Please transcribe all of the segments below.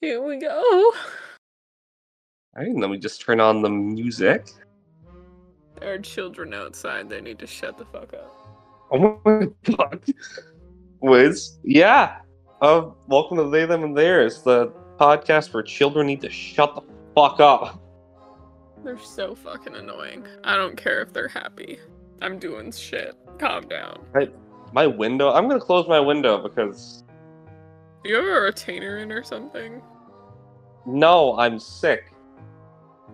Here we go. All right, and then we just turn on the music. There are children outside. They need to shut the fuck up. Oh my god. Wiz, yeah. Uh, welcome to They, Them, and Theirs, the podcast where children need to shut the fuck up. They're so fucking annoying. I don't care if they're happy. I'm doing shit. Calm down. My window, I'm gonna close my window because, Do you have a retainer in or something? no, I'm sick.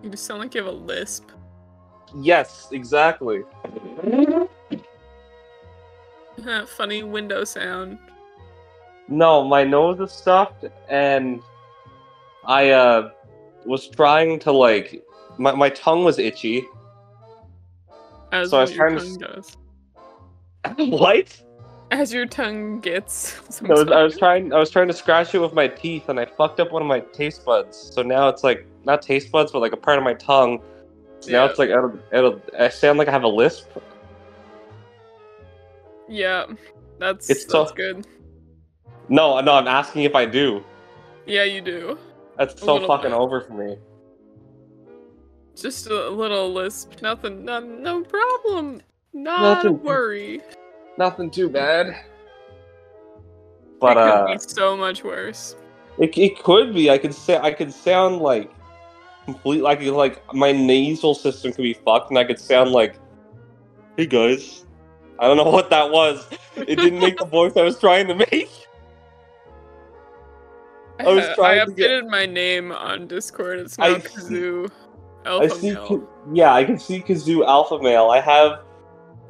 You just sound like you have a lisp. Yes, exactly. That funny window sound. No, my nose is stuffed, and I uh was trying to like my my tongue was itchy. As So I was trying to does. what? As your tongue gets. I was, I was trying I was trying to scratch it with my teeth, and I fucked up one of my taste buds. So now it's like not taste buds, but like a part of my tongue. So now it's like it'll, it'll I sound like I have a lisp. Yeah, that's It's that's so- good. No, no, I'm asking if I do. Yeah, you do. That's so fucking bit. over for me. Just a little lisp. Nothing. No, no problem. Not a Nothing. worry. Nothing too bad. But it could uh, be so much worse. It, it could be. I could say I could sound like complete like like my nasal system could be fucked, and I could sound like, "Hey guys." I don't know what that was. It didn't make the voice I was trying to make. I was trying I to get- updated my name on Discord. It's I now see- Kazoo I Alpha see. Male. Yeah, I can see Kazoo Alpha Male. I have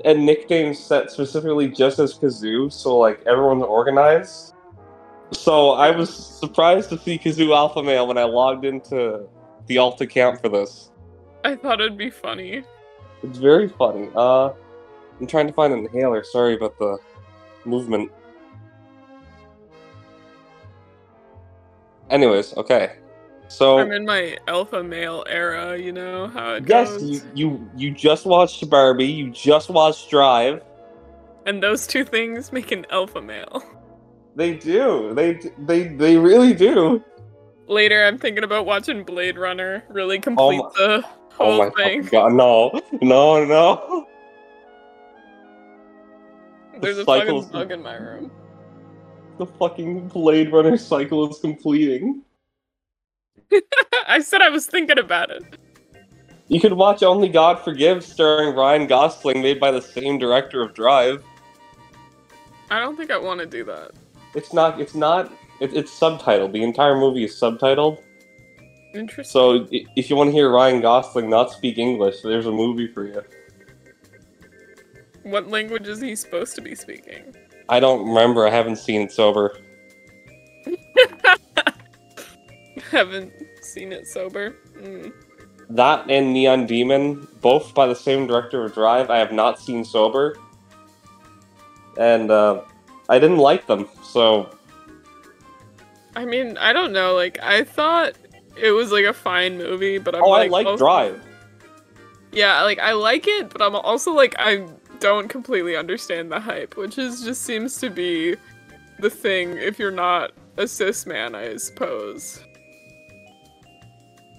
a nickname set specifically just as Kazoo, so like everyone's organized. So I was surprised to see Kazoo Alpha Male when I logged into the alt account for this. I thought it'd be funny. It's very funny. Uh, I'm trying to find an inhaler. Sorry about the movement. Anyways, okay. So I'm in my alpha male era. You know how it yes, goes. you, you you just watched Barbie. You just watched Drive. And those two things make an alpha male. They do. They they they really do. Later, I'm thinking about watching Blade Runner. Really um, complete my- the Oh whole my thing. god! No, no, no. There's a fucking bug in my room. The fucking Blade Runner cycle is completing. I said I was thinking about it. You could watch Only God Forgives starring Ryan Gosling, made by the same director of Drive. I don't think I want to do that. It's not. It's not. It, it's subtitled. The entire movie is subtitled. Interesting. So if you want to hear Ryan Gosling not speak English, there's a movie for you. What language is he supposed to be speaking? I don't remember. I haven't seen it sober. Haven't seen it sober. Mm. That and Neon Demon, both by the same director of Drive, I have not seen sober. And uh, I didn't like them, so I mean, I don't know. Like, I thought it was like a fine movie, but I'm oh, like, I like Drive. Yeah, like I like it, but I'm also like I don't completely understand the hype, which is just seems to be the thing if you're not a cis man, I suppose.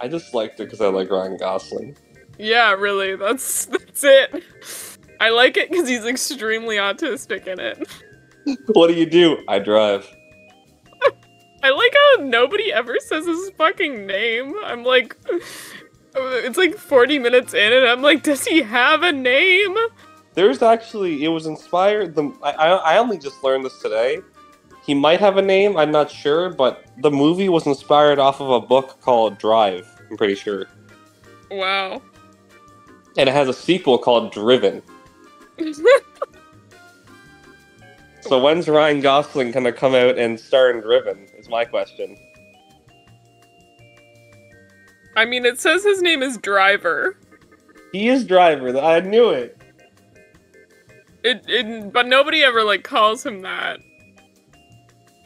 I just liked it because I like Ryan Gosling. Yeah, really, that's that's it. I like it because he's extremely autistic in it. what do you do? I drive. I like how nobody ever says his fucking name. I'm like, it's like 40 minutes in, and I'm like, does he have a name? There's actually, it was inspired. The I, I I only just learned this today. He might have a name. I'm not sure, but the movie was inspired off of a book called Drive. I'm pretty sure, Wow. and it has a sequel called Driven. So when's Ryan Gosling gonna come out and star in Driven? Is my question. I mean, it says his name is Driver. He is Driver. I knew it. It, it, but nobody ever like calls him that.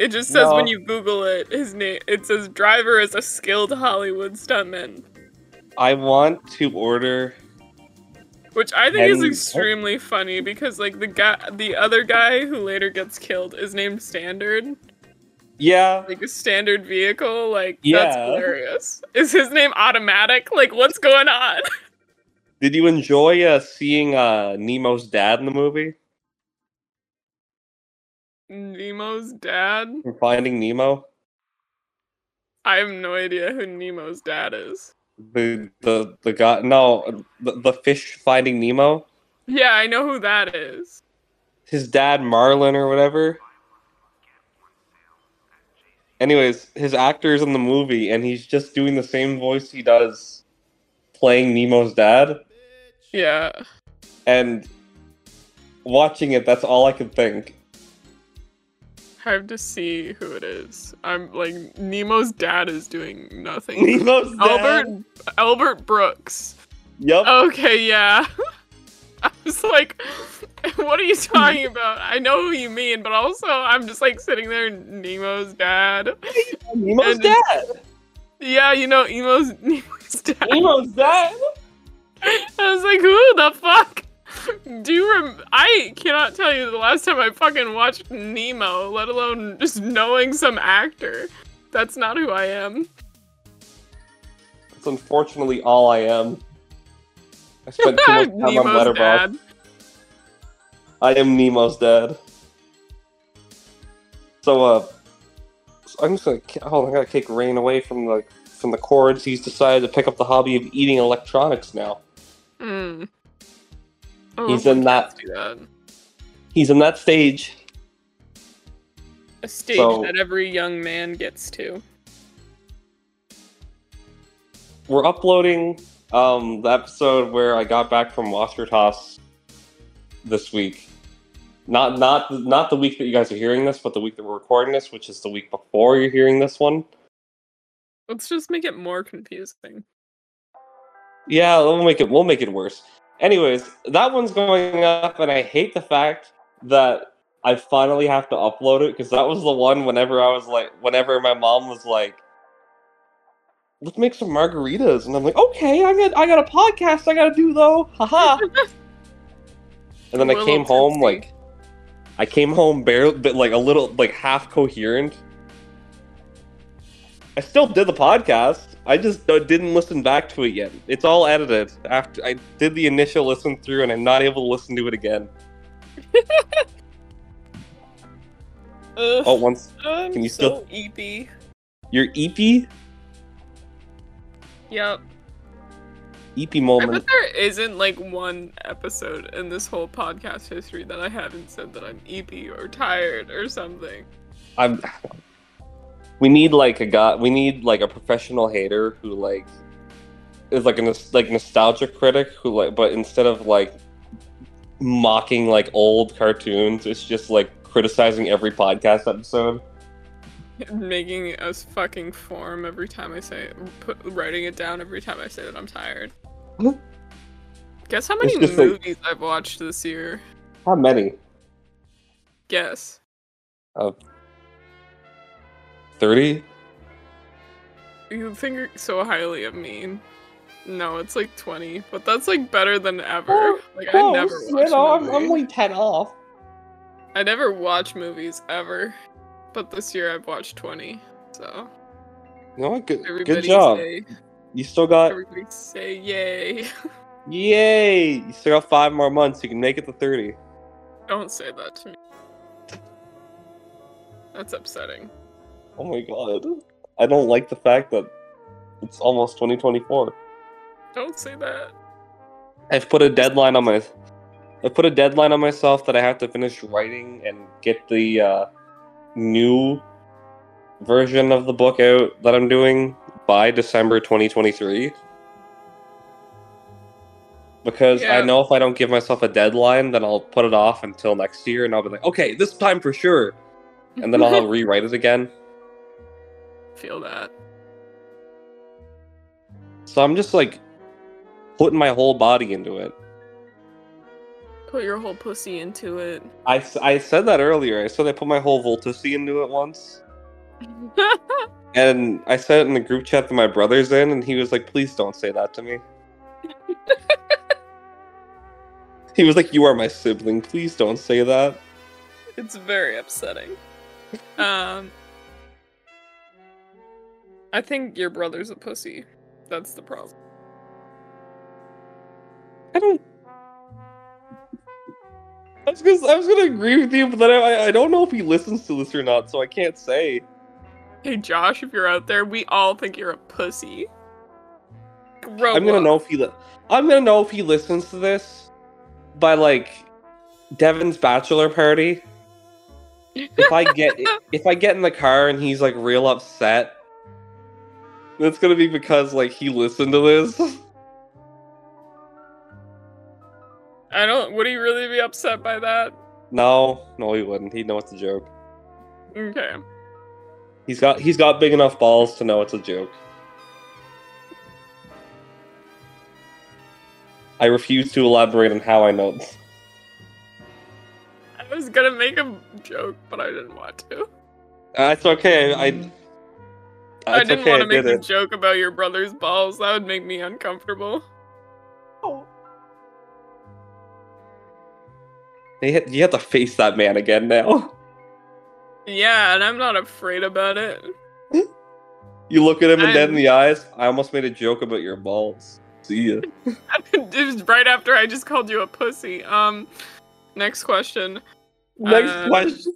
It just says when you Google it, his name. It says Driver is a skilled Hollywood stuntman, I want to order. which I think is extremely funny because like the guy, the other guy who later gets killed is named Standard. Yeah. like a standard vehicle. Like that's hilarious. Is his name automatic? Like what's going on? Did you enjoy uh, seeing uh, Nemo's dad in the movie? Nemo's dad? From Finding Nemo? I have no idea who Nemo's dad is. The the the guy no the, the fish Finding Nemo. Yeah, I know who that is. His dad Marlin or whatever. Anyways, his actor's in the movie and he's just doing the same voice he does playing Nemo's dad. Yeah. And watching it, that's all I could think. I have to see who it is. I'm like Nemo's dad is doing nothing. Nemo's dad. Albert Albert Brooks. Yep. Okay, yeah. I was like, what are you talking about? I know who you mean, but also I'm just like sitting there, Nemo's dad. Nemo's and dad. Yeah, you know, Nemo's Nemo's dad. Nemo's dad. I was like, who the fuck? Do you rem- I cannot tell you the last time I fucking watched Nemo, let alone just knowing some actor. That's not who I am. That's unfortunately all I am. I spent too much time on Nemo's Letterboxd. I am Nemo's dad. So, uh, so I'm just gonna. Oh, I gotta take Rain away from the from the cords. He's decided to pick up the hobby of eating electronics now. Mm. Oh, He's in that. that. He's in that stage. A stage So- that every young man gets to. We're uploading um the episode where I got back from Ostertos this week. Not not not the week that you guys are hearing this, but the week that we're recording this, which is the week before you're hearing this one. Let's just make it more confusing. Yeah, we'll make it we'll make it worse. Anyways, that one's going up, and I hate the fact that I finally have to upload it because that was the one whenever I was like, whenever my mom was like, "Let's make some margaritas," and I'm like, "Okay, I got I got a podcast I got to do though, haha." and then I came home tipsy. like, I came home barely, but like a little like half coherent. I still did the podcast. I just uh, didn't listen back to it yet. It's all edited. After I did the initial listen through, and I'm not able to listen to it again. Ugh, Oh, once I'm can you so eepy. your EP Yep. EP moment. I bet there isn't like one episode in this whole podcast history that I haven't said that I'm eepy or tired or something. I'm. We need like a guy. We need like a professional hater who like is like a like nostalgia critic who like, but instead of like mocking like old cartoons, it's just like criticizing every podcast episode. Making us fucking form every time I say it, put, writing it down every time I say that I'm tired. Guess how many just like- movies I've watched this year? How many? Guess. Oh. Thirty? You think so highly of me. No, it's like 20, but that's like better than ever. Oh, like I never watch a movie. ten off. I never watch movies ever, but this year I've watched 20. So No. Good, everybody good job. say, You still got everybody say yay. yay! You still got five more months. You can make it to thirty. Don't say that to me. That's upsetting. Oh my god. I don't like the fact that it's almost 2024. Don't say that. I've put a deadline on my I put a deadline on myself that I have to finish writing and get the uh, new version of the book out that I'm doing by December 2023. Because I know if I don't give myself a deadline, then I'll put it off until next year and I'll be like, okay, this time for sure. And then I'll rewrite it again. Feel that. So I'm just like putting my whole body into it. Put your whole pussy into it. I, I said that earlier. I said I put my whole Voltusi into it once. And I said it in the group chat that my brother's in, and he was like, please don't say that to me. he was like, you are my sibling. Please don't say that. it's very upsetting. Um, I think your brother's a pussy. That's the problem. I don't. I was gonna, I was gonna agree with you, but then I, I don't know if he listens to this or not, so I can't say. Hey Josh, if you're out there, we all think you're a pussy. Grow I'm gonna up. know if he. Li- I'm gonna know if he listens to this by like Devin's bachelor party. If I get if I get in the car and he's like real upset, that's gonna be because like he listened to this. I don't. Would he really be upset by that? No, no, he wouldn't. He'd know it's a joke. Okay. He's got he's got big enough balls to know it's a joke. I refuse to elaborate on how I know. This. I was gonna make a joke, but I didn't want to. Uh, okay. I. It's I didn't okay. want to make a joke about your brother's balls. That would make me uncomfortable. Oh. you have to face that man again now. Yeah, and I'm not afraid about it. You look at him and dead in the eyes. I almost made a joke about your balls. See ya. it was right after I just called you a pussy. Um, next question. Next Uh, question.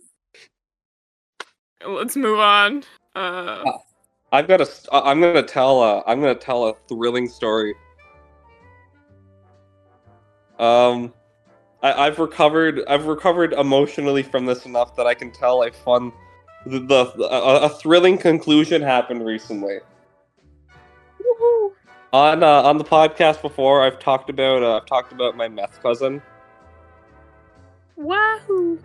Let's move on. Uh, I've got a. I'm gonna tell. A, I'm gonna tell a thrilling story. Um, I, I've recovered. I've recovered emotionally from this enough that I can tell a fun, the, the a, a thrilling conclusion happened recently. woohoo. On uh, on the podcast before, I've talked about. Uh, I've talked about my meth cousin. Wahoo!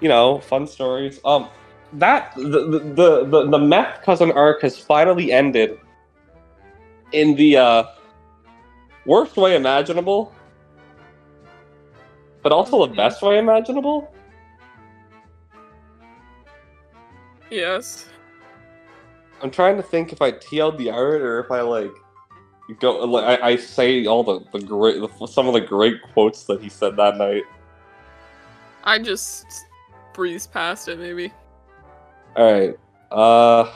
you know, fun stories. Um, that the the the, the, the meth cousin arc has finally ended in the uh, worst way imaginable, but also the Mhm. best way imaginable. Yes. I'm trying to think if I TLDR it or if I like go like I, I say all the the great the, some of the great quotes that he said that night. I just breeze past it, maybe. All right. Uh.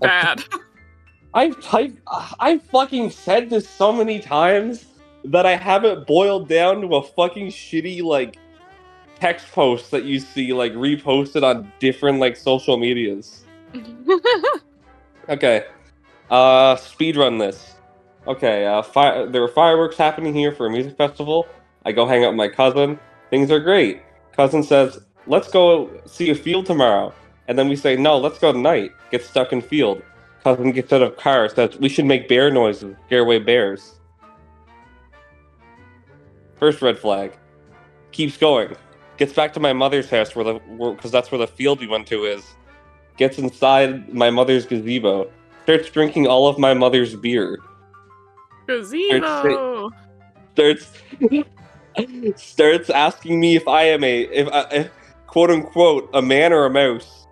Bad. I've I I fucking said this so many times that I have it boiled down to a fucking shitty like text post that you see like reposted on different like social medias. Okay. Uh speedrun this. Okay, uh fi- there were fireworks happening here for a music festival. I go hang out with my cousin. Things are great. Cousin says, "Let's go see a field tomorrow." And then we say, "No, let's go tonight." Get stuck in field. Cousin gets out of car, says, "We should make bear noises, scare away bears." First red flag. Keeps going. Gets back to my mother's house where the because that's where the field we went to is. Gets inside my mother's gazebo. Starts drinking all of my mother's beer. Gazebo. Starts starts asking me if I am a if, I if quote unquote a man or a mouse.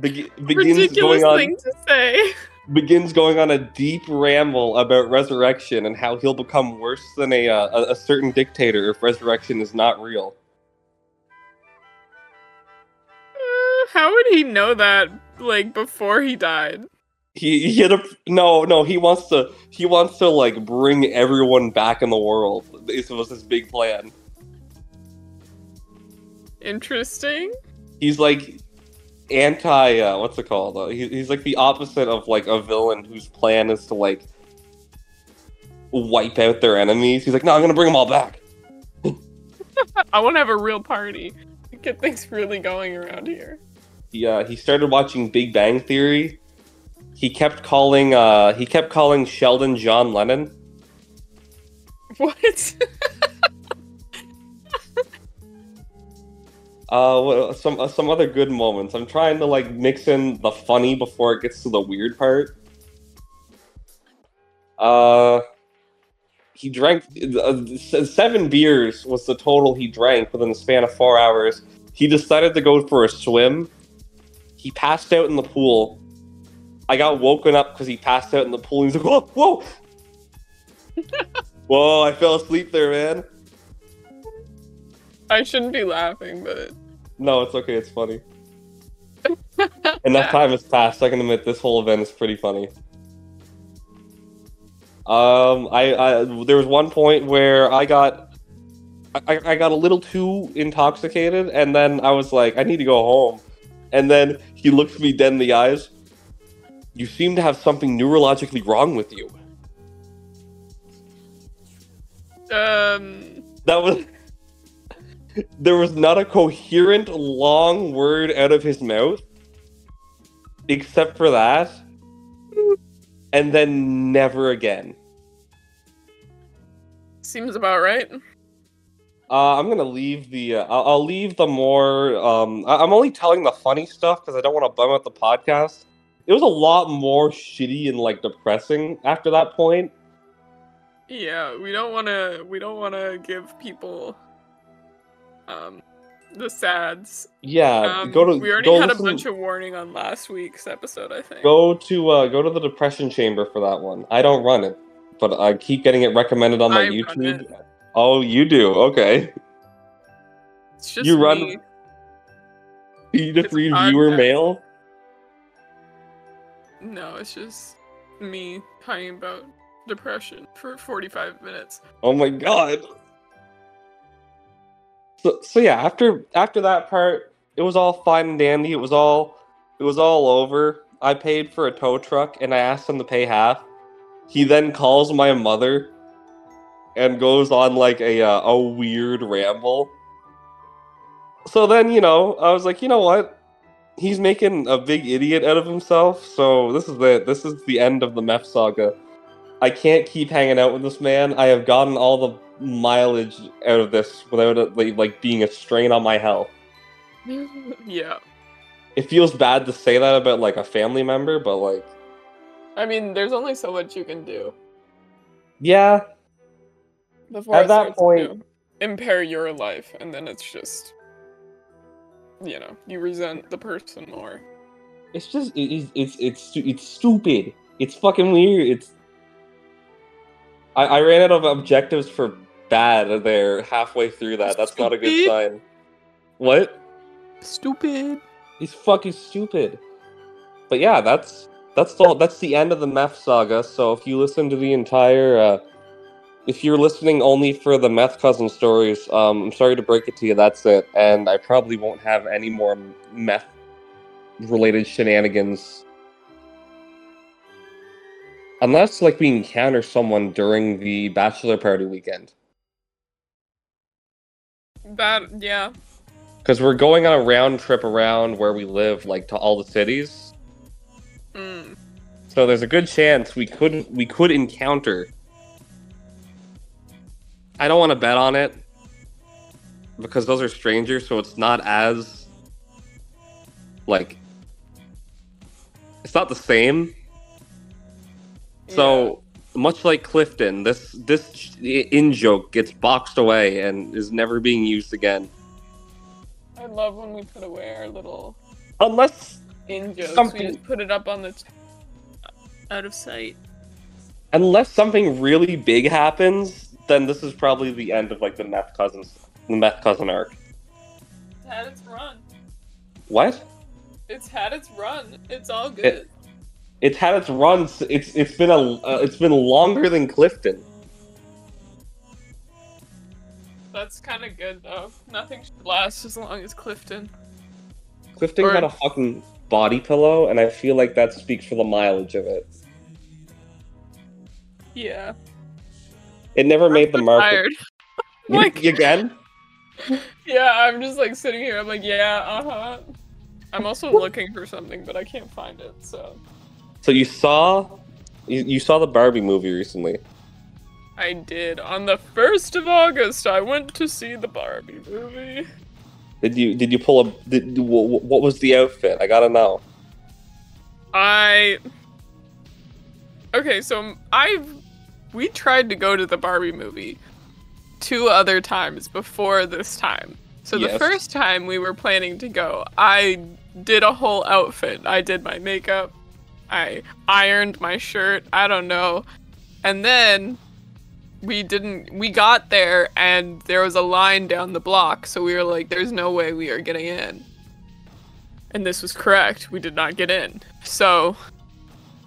Begi- begins Ridiculous going on thing to say. begins going on a deep ramble about resurrection and how he'll become worse than a uh, a, a certain dictator if resurrection is not real. Uh, how would he know that, like, before he died? He, he had a no no he wants to he wants to like bring everyone back in the world. This was his big plan. Interesting. He's like anti uh, what's it called? Uh, he, he's like the opposite of like a villain whose plan is to like wipe out their enemies. He's like, no, I'm gonna bring them all back. I want to have a real party. Get things really going around here. He uh, he started watching Big Bang Theory. He kept calling uh he kept calling Sheldon John Lennon. What? Uh, some uh, some other good moments. I'm trying to like mix in the funny before it gets to the weird part. Uh, he drank uh, seven beers was the total he drank within the span of four hours. He decided to go for a swim. He passed out in the pool. I got woken up because he passed out in the pool. He's like, "Whoa, whoa, whoa!" I fell asleep there, man. I shouldn't be laughing, but No, it's okay. It's funny. Enough time has passed. I can admit this whole event is pretty funny. Um, I, I there was one point where I got, I, I got a little too intoxicated, and then I was like, I need to go home, and then he looked me dead in the eyes. You seem to have something neurologically wrong with you. Um, That was. There was not a coherent long word out of his mouth, except for that, and then never again. seems about right. Uh, I'm gonna leave the. Uh, I'll, I'll leave the more. Um, I, I'm only telling the funny stuff because I don't want to bum out the podcast. It was a lot more shitty and like depressing after that point. Yeah, we don't want to. We don't want to give people um the sads. Yeah, Um, go to. we already go had a bunch of warning on last week's episode. I think. Go to uh, go to the depression chamber for that one. I don't run it, but I keep getting it recommended on my I run YouTube. Oh, you do? Okay. It's just you run- me. You just It's read viewer mail. No, it's just me talking about depression for 45 minutes. Oh my god. So, so yeah, after after that part, it was all fine and dandy. It was all it was all over. I paid for a tow truck and I asked him to pay half. He then calls my mother and goes on like a uh, a weird ramble. So then, you know, I was like, you know what? He's making a big idiot out of himself. So this is the this is the end of the meth saga. I can't keep hanging out with this man. I have gotten all the mileage out of this without it like, being a strain on my health. yeah. It feels bad to say that about like a family member, but like I mean, there's only so much you can do yeah, before At that point- impair your life, and then it's just, you know, you resent the person more. it's just it, it's it's it's it's stupid. It's fucking weird. It's I, I ran out of objectives for bad there halfway through that. That's not a good sign. What? Stupid. He's fucking stupid. But yeah, that's that's the that's the end of the meth saga. So if you listen to the entire, uh, if you're listening only for the meth cousin stories, um, I'm sorry to break it to you, that's it. And I probably won't have any more meth related shenanigans. Unless like we encounter someone during the bachelor party weekend. That, yeah. Because we're going on a round trip around where we live, like to all the cities. Mm. So there's a good chance we could we could encounter. I don't want to bet on it because those are strangers, so it's not as like it's not the same. So much like Clifton, this this in joke gets boxed away and is never being used again, I love when we put away our little unless in jokes. Something- We just put it up on the t- out of sight. unless something really big happens. Then this is probably the end of like the meth cousins, the meth cousin arc. It's had its run. What? It's had its run. It's all good. It's had its runs. It's it's been a uh, it's been longer than Clifton. That's kind of good though. Nothing should last as long as Clifton. Clifton Or- got a fucking body pillow, and I feel like that speaks for the mileage of it. Yeah. It never made the I'm market. Tired. Like- again. Yeah, I'm just like sitting here. I'm like, yeah, uh huh. I'm also looking for something, but I can't find it. So So you saw, you, you saw the Barbie movie recently. I did on the first of August. I went to see the Barbie movie. Did you did you pull a? Did, what, what was the outfit? I gotta know. I. Okay, so I've. We tried to go to the Barbie movie two other times before this time. So the first time we were planning to go, I did a whole outfit. I did my makeup, I ironed my shirt, I don't know. And then we didn't we got there and there was a line down the block, so we were like there's no way we are getting in. And this was correct. We did not get in. So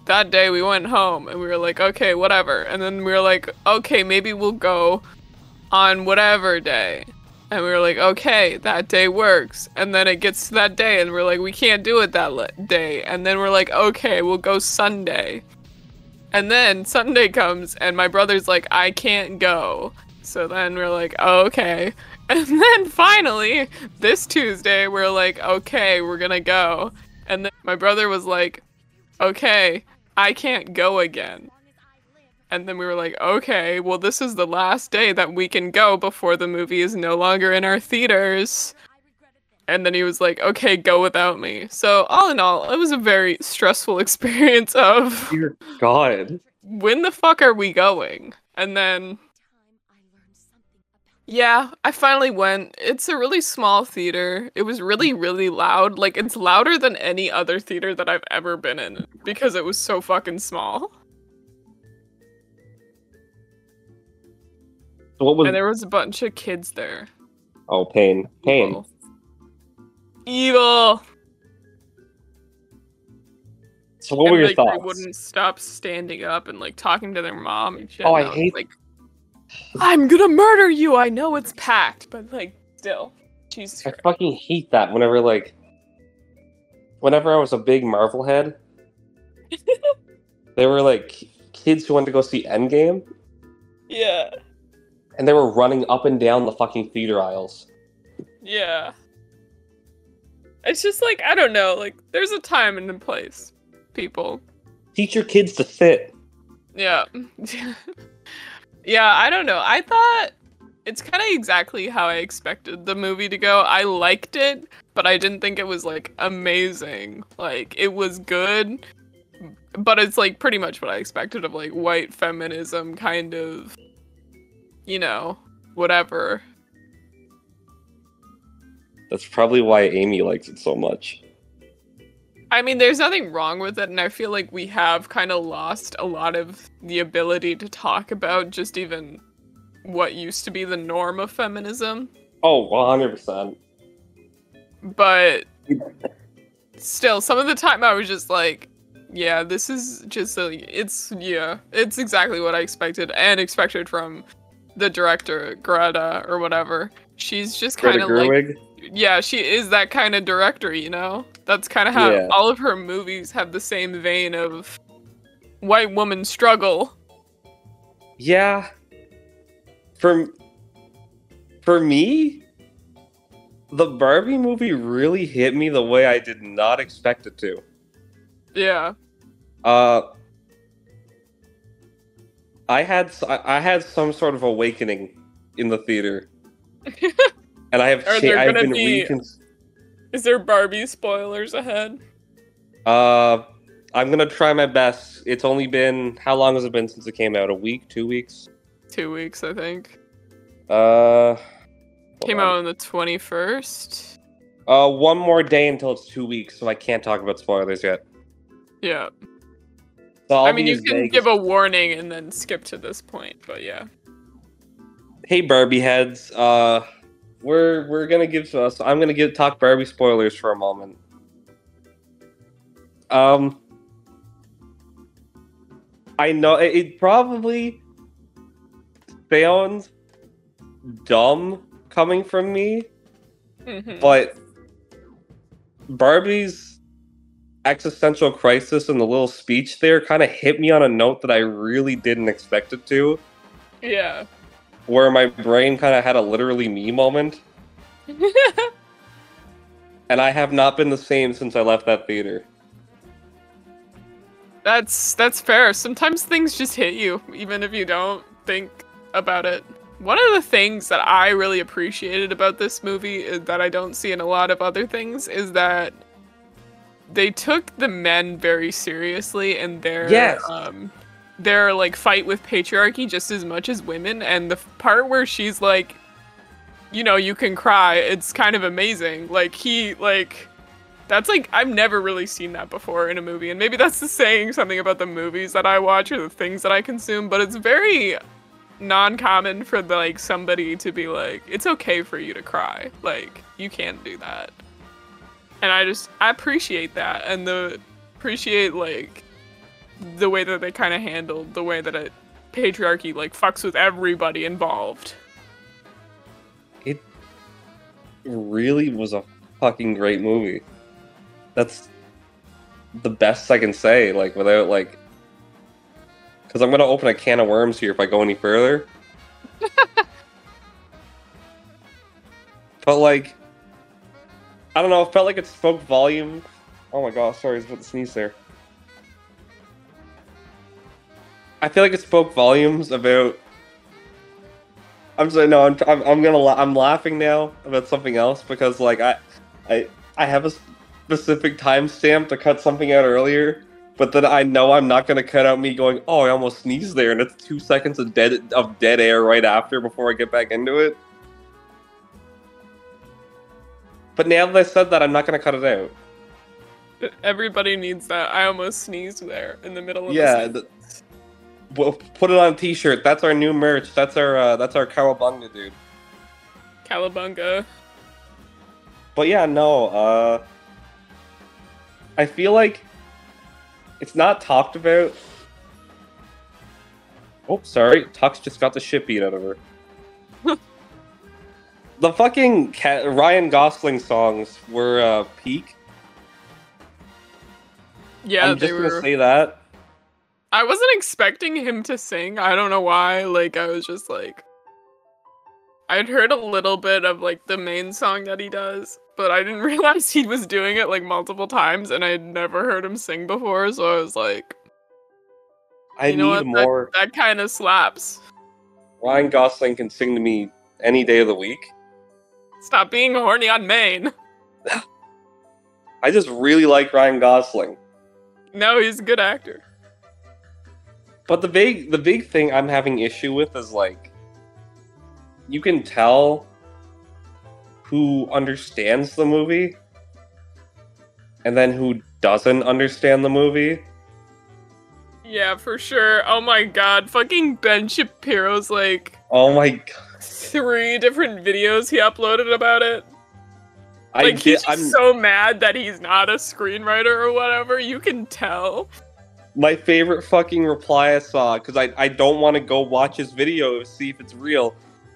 that day we went home and we were like, okay, whatever. And then we were like, okay, maybe we'll go on whatever day. And we were like, okay, that day works. And then it gets to that day and we're like, we can't do it that le- day. And then we're like, okay, we'll go Sunday. And then Sunday comes and my brother's like, I can't go. So then we're like, oh, okay. And then finally, this Tuesday, we're like, okay, we're gonna go. And then my brother was like, okay, I can't go again. And then we were like, okay, well, this is the last day that we can go before the movie is no longer in our theaters. And then he was like, okay, go without me. So, all in all, it was a very stressful experience of Dear God. when the fuck are we going? And then yeah, I finally went. It's a really small theater. It was really, really loud. Like, it's louder than any other theater that I've ever been in because it was so fucking small. What was? And there was a bunch of kids there. oh, pain, pain. Evil. Evil. So what were and, your like, thoughts? They wouldn't stop standing up and like talking to their mom and shit. Oh, I hate- like I'm gonna murder you. I know it's packed, but like still. Jesus I Christ. fucking hate that. Whenever like, whenever I was a big Marvel head, there were like kids who wanted to go see Endgame, Yeah. And they were running up and down the fucking theater aisles. Yeah. It's just like I don't know, like there's a time and a place, people. Teach your kids to sit. Yeah. yeah, I don't know. I thought it's kind of exactly how I expected the movie to go. I liked it, but I didn't think it was like amazing. Like it was good, but it's like pretty much what I expected of like white feminism kind of you know, whatever. That's probably why Amy likes it so much. I mean, there's nothing wrong with it, and I feel like we have kind of lost a lot of the ability to talk about just even what used to be the norm of feminism. Oh, 100%. But still, some of the time I was just like, yeah, this is just a, it's, yeah, it's exactly what I expected and expected from the director, Greta, or whatever. She's just kind of like, yeah, she is that kind of director, you know? That's kind of how Yeah. all of her movies have the same vein of white woman struggle. Yeah. For for me, the Barbie movie really hit me the way I did not expect it to. Yeah. Uh I had I had some sort of awakening in the theater. and I have Are cha- there I've been be- recon- Is there Barbie spoilers ahead? uh I'm going to try my best. It's only been how long has it been since it came out? A week, 2 weeks? Two weeks, I think. Uh Came on. out on the 21st. Uh, one more day until it's two weeks, so I can't talk about spoilers yet. Yeah. So I'll mean, you can vague give a warning and then skip to this point, but yeah. Hey, Barbie heads. Uh, we're we're gonna give us. I'm gonna give talk Barbie spoilers for a moment. Um, I know it, it probably sounds dumb coming from me, Mhm. but Barbie's existential crisis and the little speech there kind of hit me on a note that I really didn't expect it to, Yeah. where my brain kind of had a literally me moment, and I have not been the same since I left that theater. That's that's fair. Sometimes things just hit you, even if you don't think about it. One of the things that I really appreciated about this movie is that I don't see in a lot of other things is that they took the men very seriously and their Yes. um their like fight with patriarchy just as much as women and the part where she's like you know you can cry it's kind of amazing like he like that's like I've never really seen that before in a movie, and maybe that's the saying something about the movies that I watch or the things that I consume. But it's very non-common for the, like somebody to be like, "It's okay for you to cry. Like you can't do that." And I just I appreciate that and the appreciate like the way that they kind of handled the way that it patriarchy like fucks with everybody involved. It really was a fucking great movie. That's the best I can say, like without like because I'm gonna open a can of worms here if I go any further. but like, I don't know. It felt like it spoke volume. Oh my god! Sorry, I was about to sneeze there. I feel like it spoke volumes about. I'm sorry, no, I'm, I'm, I'm gonna, la- I'm laughing now about something else because like I, I, I have a specific timestamp to cut something out earlier, but then I know I'm not gonna cut out me going, oh, I almost sneezed there, and it's two seconds of dead of dead air right after before I get back into it. But now that I said that, I'm not gonna cut it out. Everybody needs that. I almost sneezed there in the middle of Yeah, the the- We'll put it on a T-shirt. That's our new merch. That's our uh, that's our cowabunga, dude. Calabunga. But yeah, no. Uh, I feel like it's not talked about. Oh, sorry. Tux just got the shit beat out of her. the fucking Ryan Gosling songs were uh, peak. Yeah, I'm they just were. gonna say that. I wasn't expecting him to sing. I don't know why. Like I was just like I'd heard a little bit of like the main song that he does, but I didn't realize he was doing it like multiple times and I'd never heard him sing before, so I was like, I you know need what? more. That, that kind of slaps. Ryan Gosling can sing to me any day of the week. Stop being horny on main. I just really like Ryan Gosling. No, he's a good actor. But the big the big thing I'm having issue with is like you can tell who understands the movie and then who doesn't understand the movie. Yeah, for sure. Oh my god, fucking Ben Shapiro's like Oh my god. Three different videos he uploaded about it. I like he's get I'm so mad that he's not a screenwriter or whatever. You can tell. my favorite fucking reply I saw because I, I don't want to go watch his video to see if it's real.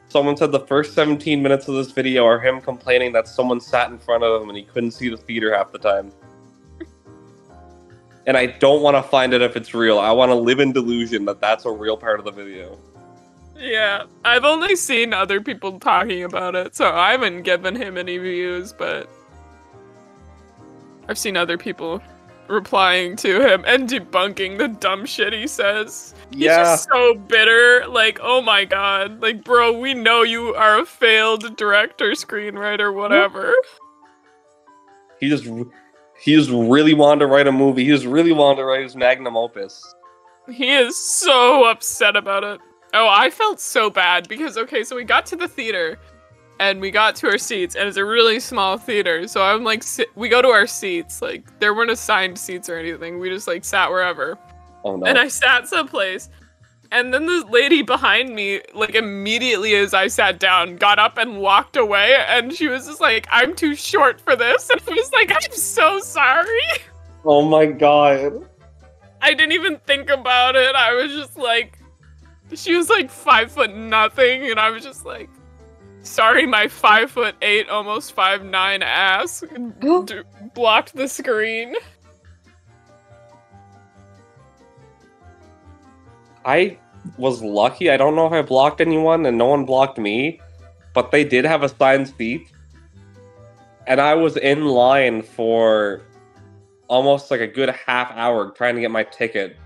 Someone said the first 17 minutes of this video are him complaining that someone sat in front of him and he couldn't see the theater half the time. and I don't want to find it if it's real. I want to live in delusion that that's a real part of the video. Yeah, I've only seen other people talking about it, so I haven't given him any views, but I've seen other people replying to him and debunking the dumb shit he says. Yeah. He's just so bitter. Like, oh my god. Like, bro, we know you are a failed director, screenwriter, whatever. he just he just really wanted to write a movie. He just really wanted to write his magnum opus. He is so upset about it. Oh, I felt so bad because okay, so we got to the theater and we got to our seats and it's a really small theater. So I'm like we go to our seats. Like there weren't assigned seats or anything. We just like sat wherever. Oh no! And I sat someplace. And then the lady behind me, like immediately as I sat down, got up and walked away. And she was just like, I'm too short for this. And I was like, I'm so sorry. oh my god! I didn't even think about it. I was just like, she was like five foot nothing, and I was just like, sorry, my five foot eight, almost five nine ass d- blocked the screen. I was lucky. I don't know if I blocked anyone, and no one blocked me, but they did have assigned seats, and I was in line for almost like a good half hour trying to get my ticket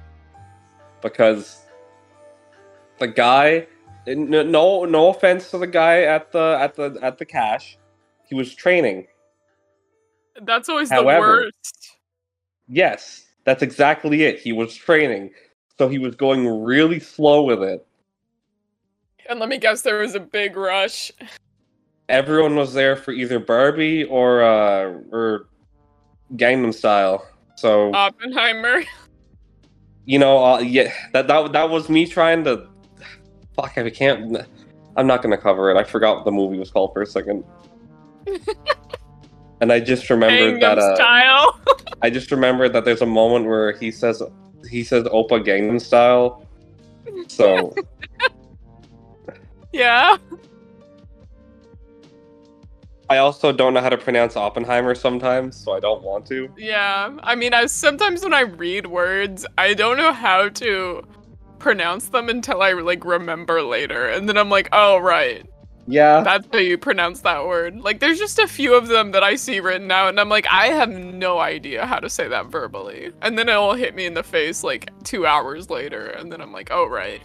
because the guy. No, no offense to the guy at the at the at the cash, he was training. That's always the worst. Yes, that's exactly it. He was training, so he was going really slow with it. And let me guess, there was a big rush. everyone was there for either Barbie or uh or Gangnam Style. So Oppenheimer. you know, uh, yeah, that that that was me trying to. Fuck, I can't. I'm not gonna cover it. I forgot what the movie was called for a second. And I just remembered Gangnam that uh, Style. I just remembered that there's a moment where he says he says Opa Gangnam Style. So yeah. I also don't know how to pronounce Oppenheimer sometimes, so I don't want to. Yeah. I mean, I sometimes when I read words, I don't know how to pronounce them until I like remember later, and then I'm like, oh right, Yeah. that's how you pronounce that word. Like, there's just a few of them that I see written out, and I'm like, I have no idea how to say that verbally, and then it'll hit me in the face like two hours later, and then I'm like, oh right.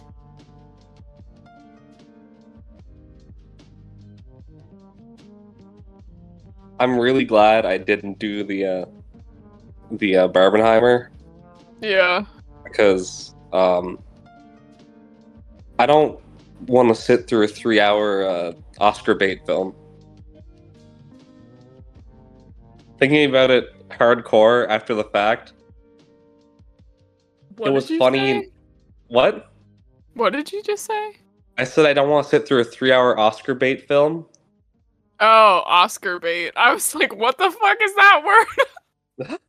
I'm really glad I didn't do the uh the uh, Barbenheimer Yeah. because um I don't want to sit through a 3-hour uh, Oscar bait film. Thinking about it hardcore after the fact, What it was funny. say? What? What did you just say? I said I don't want to sit through a 3-hour Oscar bait film. Oh, Oscar bait. I was like, what the fuck is that word?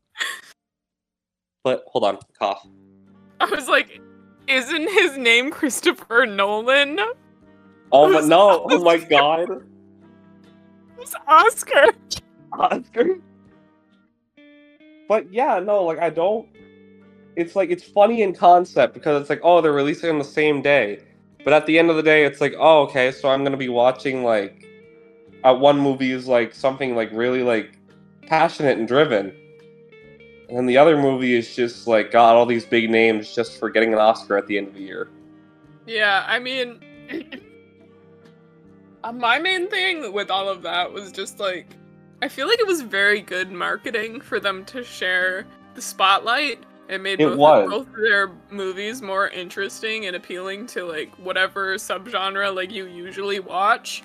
But hold on, cough. I was like, isn't his name Christopher Nolan? Oh my no! Oh my god! Who's Oscar? Oscar. But yeah, no, like I don't. It's like it's funny in concept because it's like, oh, they're releasing on the same day. But at the end of the day, it's like, oh, okay, so I'm gonna be watching like, uh, one movie is like something like really like passionate and driven, and the other movie is just like got all these big names just for getting an Oscar at the end of the year. Yeah, I mean, uh, my main thing with all of that was just like, I feel like it was very good marketing for them to share the spotlight. It made It both, both of their movies more interesting and appealing to like whatever subgenre like you usually watch.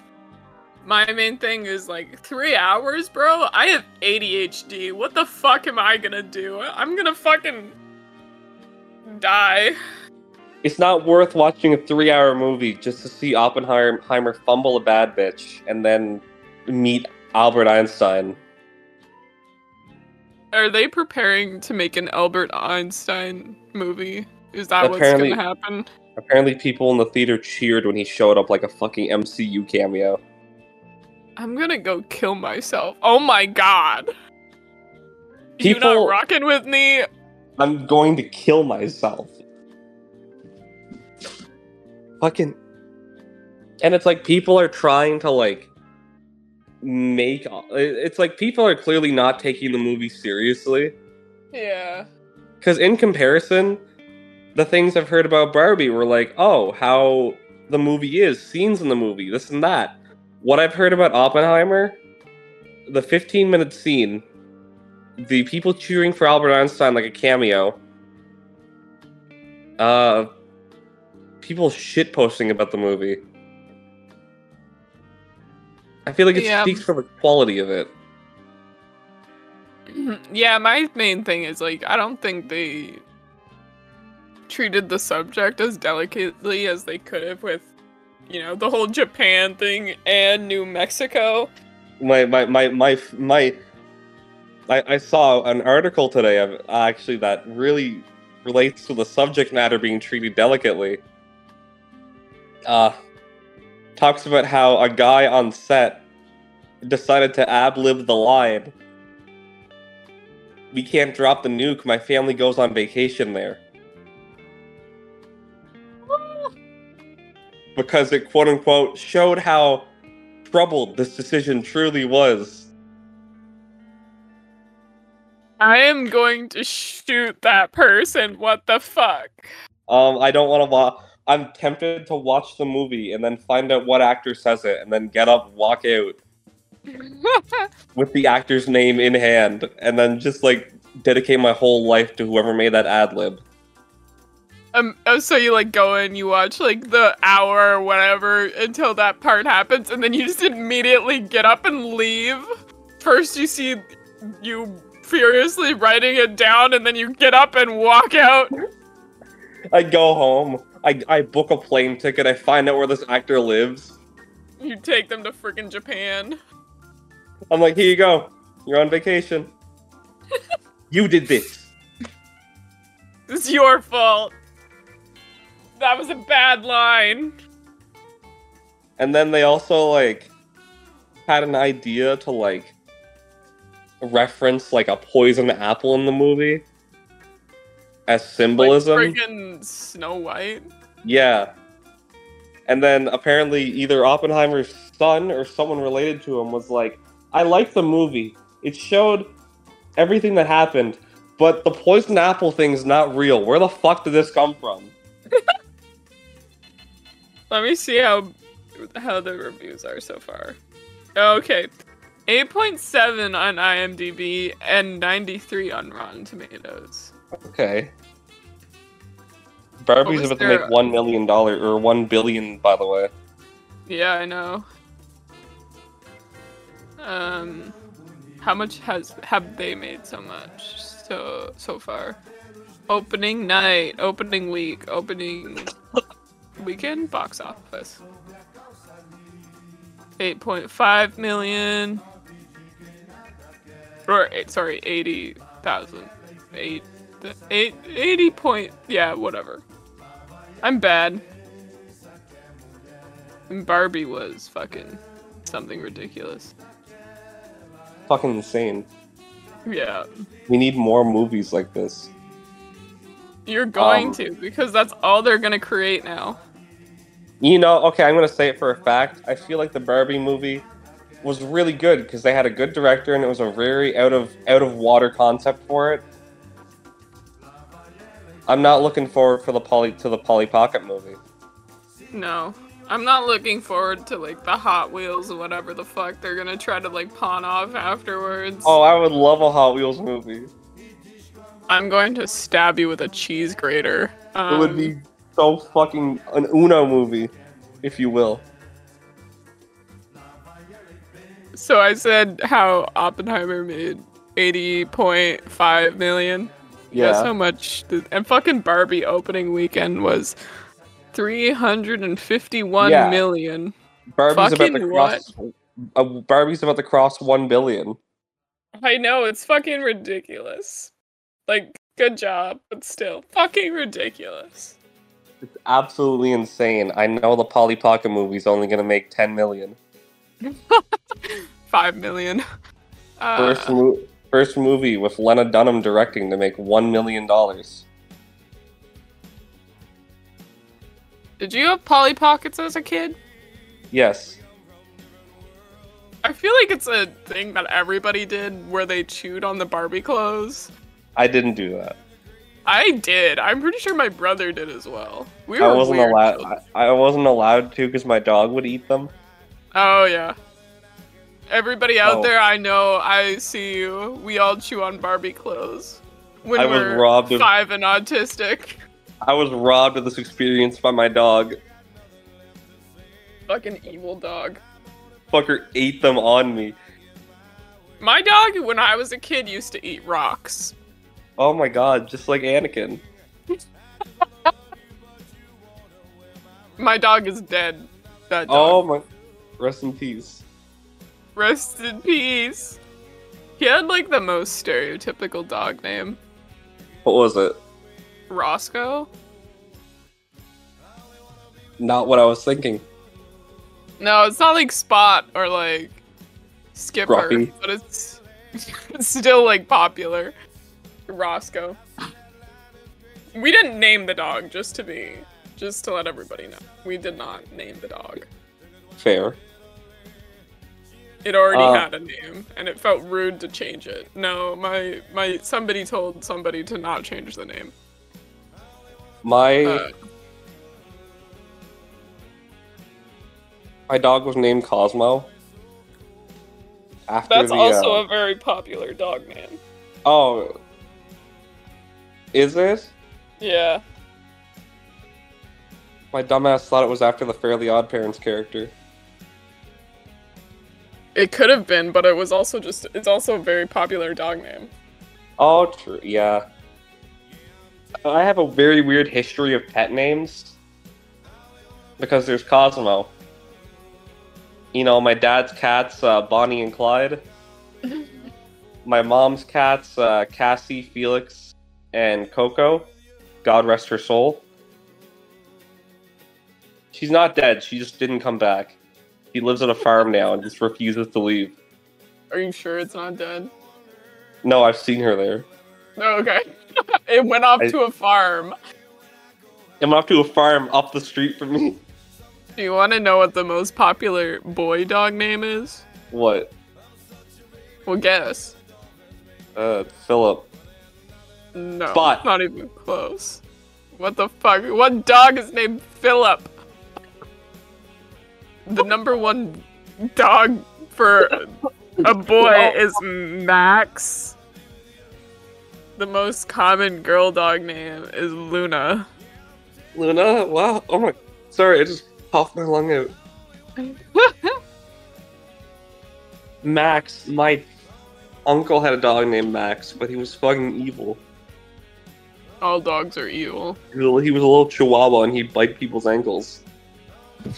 My main thing is like three hours, bro. I have ADHD. What the fuck am I gonna do? I'm gonna fucking die. It's not worth watching a three-hour movie just to see Oppenheimer fumble a bad bitch and then meet Albert Einstein. Are they preparing to make an Albert Einstein movie? Is that Apparently- what's gonna happen? Apparently, people in the theater cheered when he showed up like a fucking MCU cameo. I'm gonna go kill myself. Oh my god. You not rocking with me? I'm going to kill myself. Fucking. And it's like people are trying to like make. It's like people are clearly not taking the movie seriously. Yeah. Because in comparison, the things I've heard about Barbie were like, oh, how the movie is, scenes in the movie, this and that. What I've heard about Oppenheimer, the 15 minute scene, the people cheering for Albert Einstein like a cameo, uh, people shit posting about the movie. I feel like it Yeah. speaks for the quality of it. yeah, my main thing is like I don't think they treated the subject as delicately as they could have with you know, the whole Japan thing and New Mexico. my my my my my I, I saw an article today of actually that really relates to the subject matter being treated delicately. Uh talks about how a guy on set decided to ab the line. We can't drop the nuke, my family goes on vacation there. Because it quote unquote showed how troubled this decision truly was. I am going to shoot that person. What the fuck? Um, I don't want to watch. I'm tempted to watch the movie and then find out what actor says it, and then get up, walk out with the actor's name in hand, and then just like dedicate my whole life to whoever made that ad lib. Um, oh, so you like go and you watch like the hour or whatever until that part happens, and then you just immediately get up and leave. First, you see you furiously writing it down, and then you get up and walk out. I go home. I, I book a plane ticket. I find out where this actor lives. You take them to freaking Japan. I'm like, here you go. You're on vacation. you did this. It's your fault. That was a bad line. And then they also like had an idea to like reference like a poison apple in the movie as symbolism. Like friggin' Snow White. Yeah. And then apparently either Oppenheimer's son or someone related to him was like, I like the movie. It showed everything that happened, but the poison apple thing's not real. Where the fuck did this come from? Let me see how how the reviews are so far. Okay. 8.7 on IMDb and 93 on Rotten Tomatoes. Okay. Barbie's about to make one million dollar or one billion, by the way. Yeah, I know. Um how much has have they made so much so so far? Opening night, opening week, opening weekend box office. 8.5 million or eight, sorry, 80,000. 8 eight, 80 point yeah, whatever. I'm bad. And Barbie was fucking something ridiculous. Fucking insane. Yeah. We need more movies like this. You're going Um, to because that's all they're going to create now. You know, okay, I'm gonna say it for a fact. I feel like the Barbie movie was really good because they had a good director and it was a very out of out of water concept for it. I'm not looking forward for the Polly to the Polly Pocket movie. No. I'm not looking forward to like the Hot Wheels or whatever the fuck they're going to try to like pawn off afterwards. Oh, I would love a Hot Wheels movie. I'm going to stab you with a cheese grater. Um, It would be so fucking an Uno movie, if you will. So I said how Oppenheimer made 80.5 million. Guess Yeah. how much? And fucking Barbie opening weekend was three hundred and fifty-one Yeah. million. Barbie's about to Fucking cross. Uh, Barbie's about to cross one billion. I know it's fucking ridiculous. Like, good job, but still, fucking ridiculous. It's absolutely insane. I know the Polly Pocket movie's only gonna make ten million. Five million. Uh, First, mo- first movie with Lena Dunham directing to make one million dollars. did you have Polly Pockets as a kid? Yes. I feel like it's a thing that everybody did where they chewed on the Barbie clothes. I didn't do that. I did. I'm pretty sure my brother did as well. We were I wasn't allowed. I, I wasn't allowed to because my dog would eat them. Oh yeah. Everybody out Oh. there, I know, I see you. We all chew on Barbie clothes when I was we're robbed of- five and autistic. I was robbed of this experience by my dog. Fucking evil dog. Fucker ate them on me. My dog, when I was a kid, used to eat rocks. Oh my god, just like Anakin. My dog is dead. That Oh my. Rest in peace. Rest in peace. He had like the most stereotypical dog name. What was it? Roscoe? Not what I was thinking. No, it's not like Spot or like Skipper, but it's it's still like popular. Roscoe. We didn't name the dog just to be just to let everybody know. We did not name the dog. Fair. It already Uh, had a name and it felt rude to change it. No, my my somebody told somebody to not change the name. My Uh, my dog was named Cosmo. After that's the, also uh, a very popular dog name. Oh. Is it? Yeah. My dumbass thought it was after the Fairly Odd Parents character. It could have been, but it was also just it's also a very popular dog name. Oh, true. Yeah. I have a very weird history of pet names. Because there's Cosmo. You know, my dad's cats, uh, Bonnie and Clyde. my mom's cats, uh, Cassie, Felix, and Coco. God rest her soul. She's not dead. She just didn't come back. She lives at a farm now and just refuses to leave. Are you sure it's not dead? No, I've seen her there. Oh, okay. it went off I- to a farm. I'm off to a farm up the street from me. Do you want to know what the most popular boy dog name is? What? Well, guess. Uh, Philip. No, Spot. not even close. What the fuck? What dog is named Philip? The number one dog for a boy is Max. The most common girl dog name is Luna. Luna? Wow. Oh my. Sorry, I just puffed my lung out. Max, my uncle had a dog named Max, but he was fucking evil. All dogs are evil. He was a- he was a little chihuahua and he'd bite people's ankles.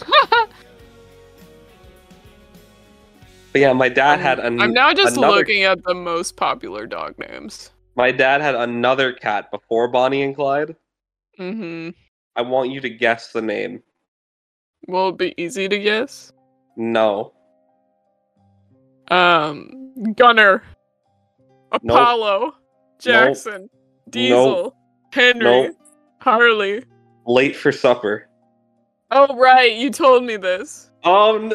But yeah, my dad had an, I'm now just another, looking at the most popular dog names. My dad had another cat before Bonnie and Clyde. Mm-hmm. I want you to guess the name. Will it be easy to guess? No. Um, Gunner, Nope. Apollo, Jackson, Diesel, Henry, Nope. Harley. Late for supper. Oh right, you told me this. Um.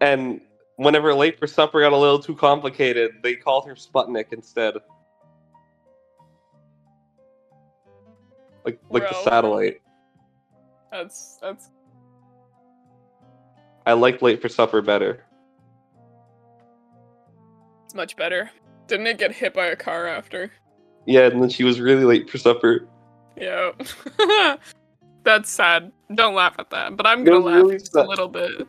And whenever late for supper got a little too complicated, they called her Sputnik instead. Like like the satellite. That's that's I like late for supper better. it's much better. Didn't it get hit by a car after? Yeah, and then she was really late for supper. Yeah. that's sad. Don't laugh at that. But I'm gonna laugh really a little bit.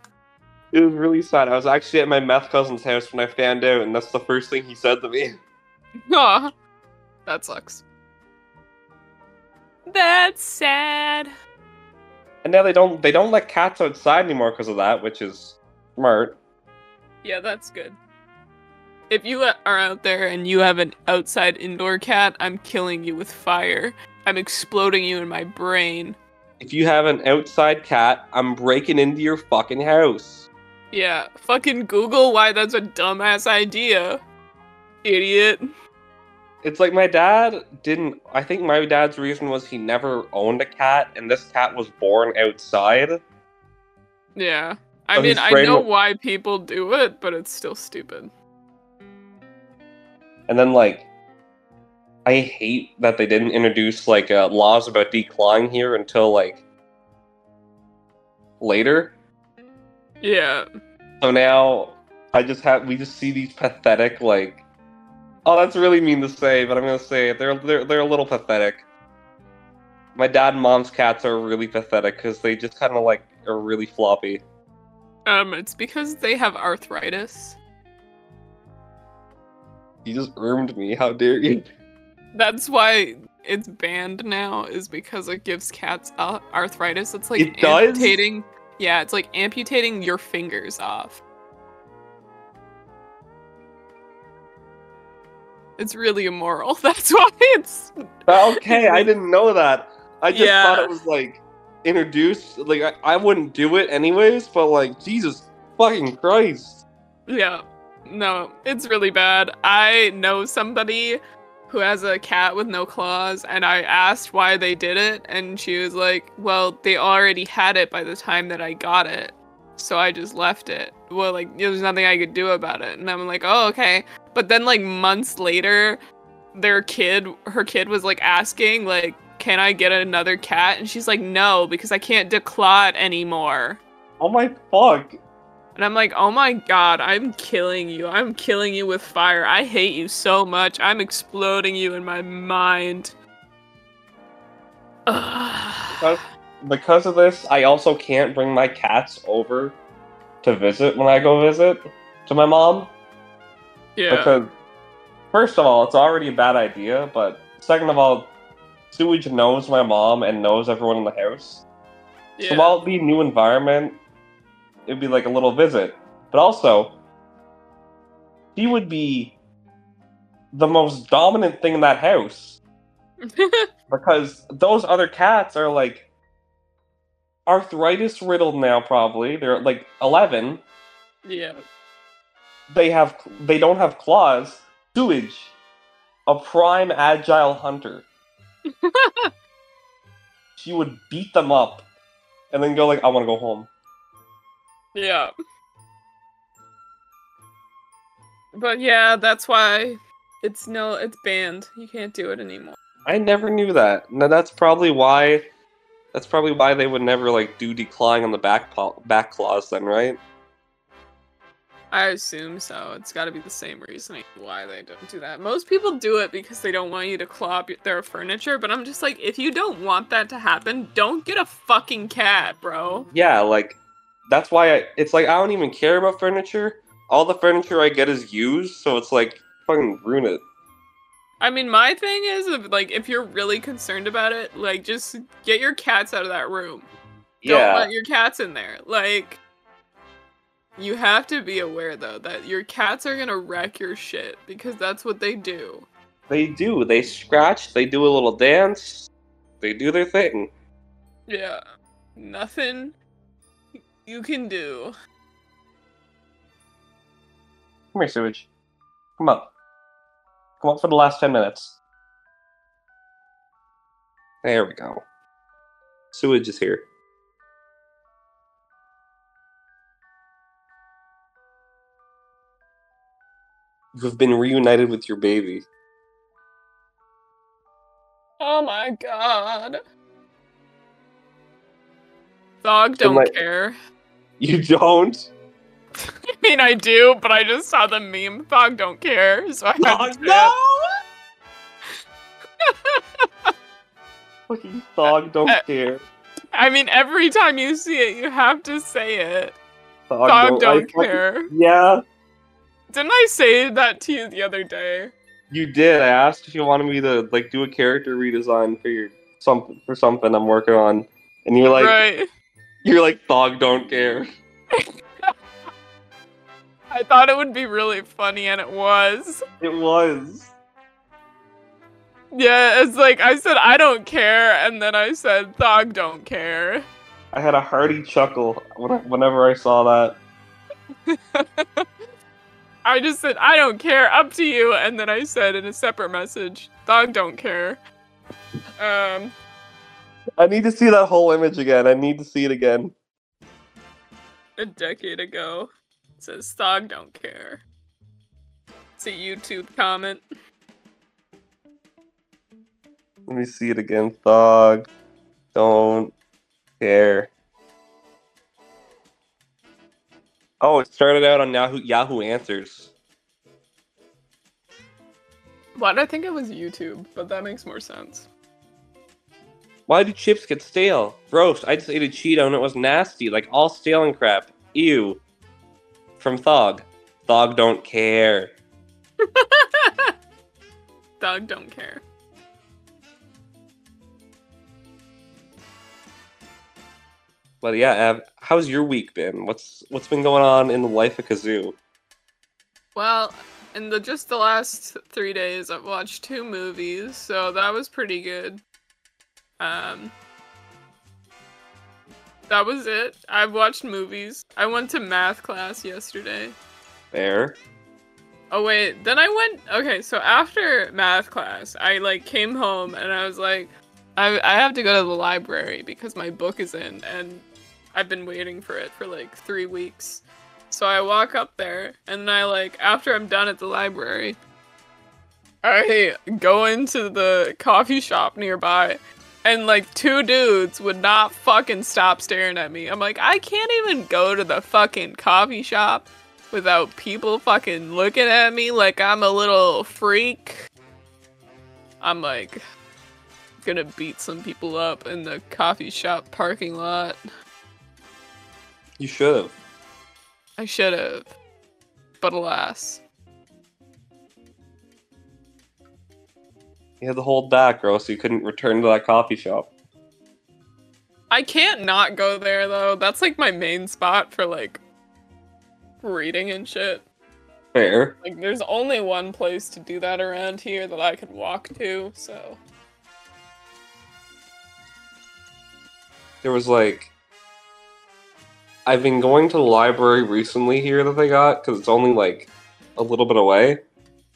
It was really sad. I was actually at my meth cousin's house when I found out, and that's the first thing he said to me. Aw. That sucks. That's sad. And now they don't they don't let cats outside anymore because of that, which is smart. Yeah, that's good. If you are out there and you have an outside indoor cat, I'm killing you with fire. I'm exploding you in my brain. If you have an outside cat, I'm breaking into your fucking house. Yeah, fucking Google why that's a dumbass idea. Idiot. It's like my dad didn't. I think my dad's reason was he never owned a cat, and this cat was born outside. Yeah. I So mean, I know why people do it, but it's still stupid. And then like, I hate that they didn't introduce like uh, laws about declawing here until like later. Yeah. So now I just have we just see these pathetic like. Oh, that's really mean to say, but I'm gonna say it. They're they're they're a little pathetic. My dad and mom's cats are really pathetic because they just kind of like are really floppy. Um, it's because they have arthritis. You just ermed me. How dare you? That's why it's banned now, is because it gives cats uh, arthritis. It's like It does? amputating. Yeah, it's like amputating your fingers off. It's really immoral. That's why it's. Okay, I didn't know that. I just Yeah. thought it was like introduced. Like I, I wouldn't do it anyways, but like Jesus fucking Christ. Yeah. No, it's really bad. I know somebody who has a cat with no claws, and I asked why they did it, and she was like, Well, they already had it by the time that I got it. So I just left it. Well, like, there's nothing I could do about it. And I'm like, Oh, okay. But then, like, months later, their kid, her kid was like asking, like, Can I get another cat? And she's like, No, because I can't declaw it anymore. Oh my fuck. And I'm like, oh my god, I'm killing you. I'm killing you with fire. I hate you so much. I'm exploding you in my mind. Because, because of this, I also can't bring my cats over to visit when I go visit to my mom. yeah. Because, first of all, it's already a bad idea, but second of all, Sewage knows my mom and knows everyone in the house. yeah. So while it'd be a new environment, it'd be like a little visit. But also, she would be the most dominant thing in that house because those other cats are like arthritis riddled now. Probably they're like eleven. yeah. They have they don't have claws. Sewage, a prime agile hunter. she would beat them up, and then go like, "I want to go home." Yeah. But yeah, that's why it's no, it's banned. You can't do it anymore. I never knew that. No, that's probably why. That's probably why they would never like do declawing on the back back claws. Then, right? I assume so. It's got to be the same reasoning why they don't do that. Most people do it because they don't want you to claw up their furniture, but I'm just like, if you don't want that to happen, don't get a fucking cat, bro. Yeah, like that's why I, it's like I don't even care about furniture. All the furniture I get is used, so it's like fucking ruin it. I mean, my thing is, like, if you're really concerned about it, like, just get your cats out of that room. Yeah. Don't let your cats in there. Like, you have to be aware though that your cats are gonna wreck your shit because that's what they do. they do. They scratch. They do a little dance. They do their thing. Yeah, nothing you can do. Come here, sewage. Come up. Come up for the last ten minutes. There we go. Sewage is here. You have been reunited with your baby. Oh my god. Dog don't my- care. You don't? I mean, I do, but I just saw the meme. Dog don't care, so I had Oh, to no! Fucking dog don't care. I mean, every time you see it, you have to say it. Dog I don't fucking- care. Yeah, Didn't I say that to you the other day? you did. I asked if you wanted me to like do a character redesign for your something for something I'm working on, and you're like, right. You're like, dog don't care. I thought it would be really funny, and it was. It was. Yeah, it's like I said, I don't care, and then I said, Thog don't care. I had a hearty chuckle whenever I saw that. I just said, I don't care, up to you, and then I said in a separate message, dog don't care. Um, I need to see that whole image again. I need to see it again. a decade ago. It says, dog don't care. It's a YouTube comment. Let me see it again. Dog don't care. Oh, it started out on Yahoo Yahoo Answers. Why did I think it was YouTube? But that makes more sense. Why do chips get stale? Gross. I just ate a Cheeto and it was nasty, like all stale and crap. Ew. From Thog. Thog don't care. Thog don't care. But yeah, Av, how's your week been? What's what's been going on in the life of Kazoo? Well, in the just the last three days, I've watched two movies, so that was pretty good. Um, that was it. I've watched movies. I went to math class yesterday. There. Oh wait, then I went. Okay, so after math class, I like came home and I was like, I I have to go to the library because my book is in, and I've been waiting for it for like three weeks. So I walk up there, and then I like after I'm done at the library, I go into the coffee shop nearby. And like two dudes would not fucking stop staring at me. I'm like, I can't even go to the fucking coffee shop without people fucking looking at me like I'm a little freak. I'm like gonna beat some people up in the coffee shop parking lot. You should have. I should have. But alas. You had to hold back, or else you couldn't return to that coffee shop. I can't not go there though. That's like my main spot for like reading and shit. Fair. Like, there's only one place to do that around here that I could walk to, so. There was like. I've been going to the library recently here that they got because it's only like a little bit away,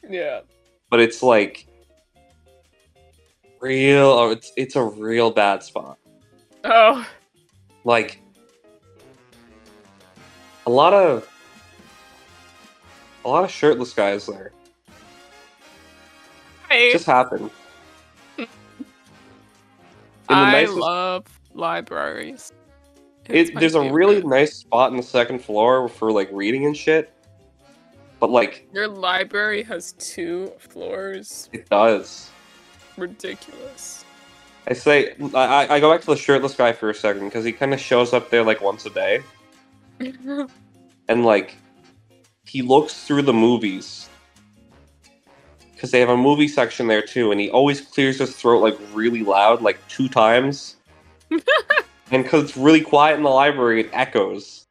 Yeah. but it's like real. Oh, it's it's a real bad spot. Oh, Like a lot of a lot of shirtless guys there. hey, It just happened. I nicest- love libraries. It, there's a really nice spot in the second floor for like reading and shit. But like Your library has two floors. it does. Ridiculous. I say I, I- I go back to the shirtless guy for a second because he kind of shows up there like once a day and like he looks through the movies because they have a movie section there too and he always clears his throat like really loud like two times and because it's really quiet in the library it echoes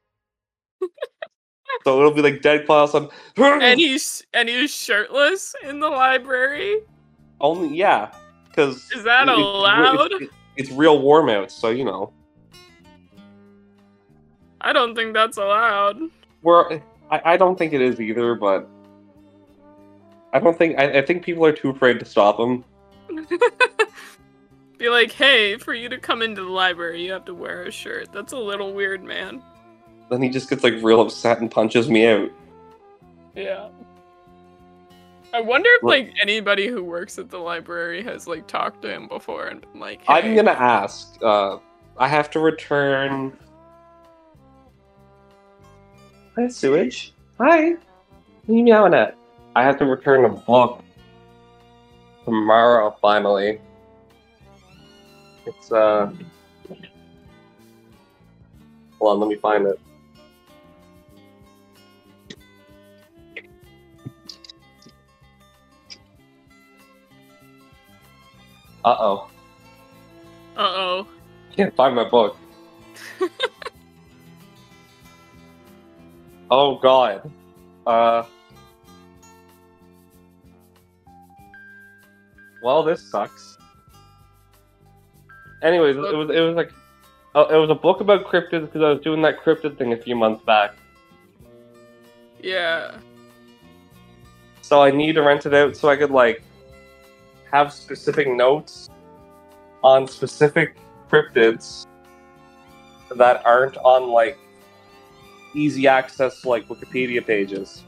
so it'll be like dead quiet all of a sudden, and he's and he's shirtless in the library. Only yeah because Is that allowed? it's, it's real warm out so you know I don't think that's allowed. we're I, I don't think it is either but i don't think I, I think people are too afraid to stop them. Be like, hey, for you to come into the library, you have to wear a shirt. That's a little weird, man. then he just gets like real upset and punches me out Yeah. I wonder if like anybody who works at the library has like talked to him before and been like, I'm gonna ask. Uh, I have to return. Hi, sewage. Hi. What are you meowing at? I have to return a book tomorrow. Finally. It's uh. Hold on, let me find it. Uh oh. Uh-oh. Can't find my book. oh god. Uh. Well, this sucks. Anyways, it was it was like, oh, it was a book about cryptids because I was doing that cryptid thing a few months back. Yeah. So I need to rent it out so I could like have specific notes on specific cryptids that aren't on like easy access like Wikipedia pages.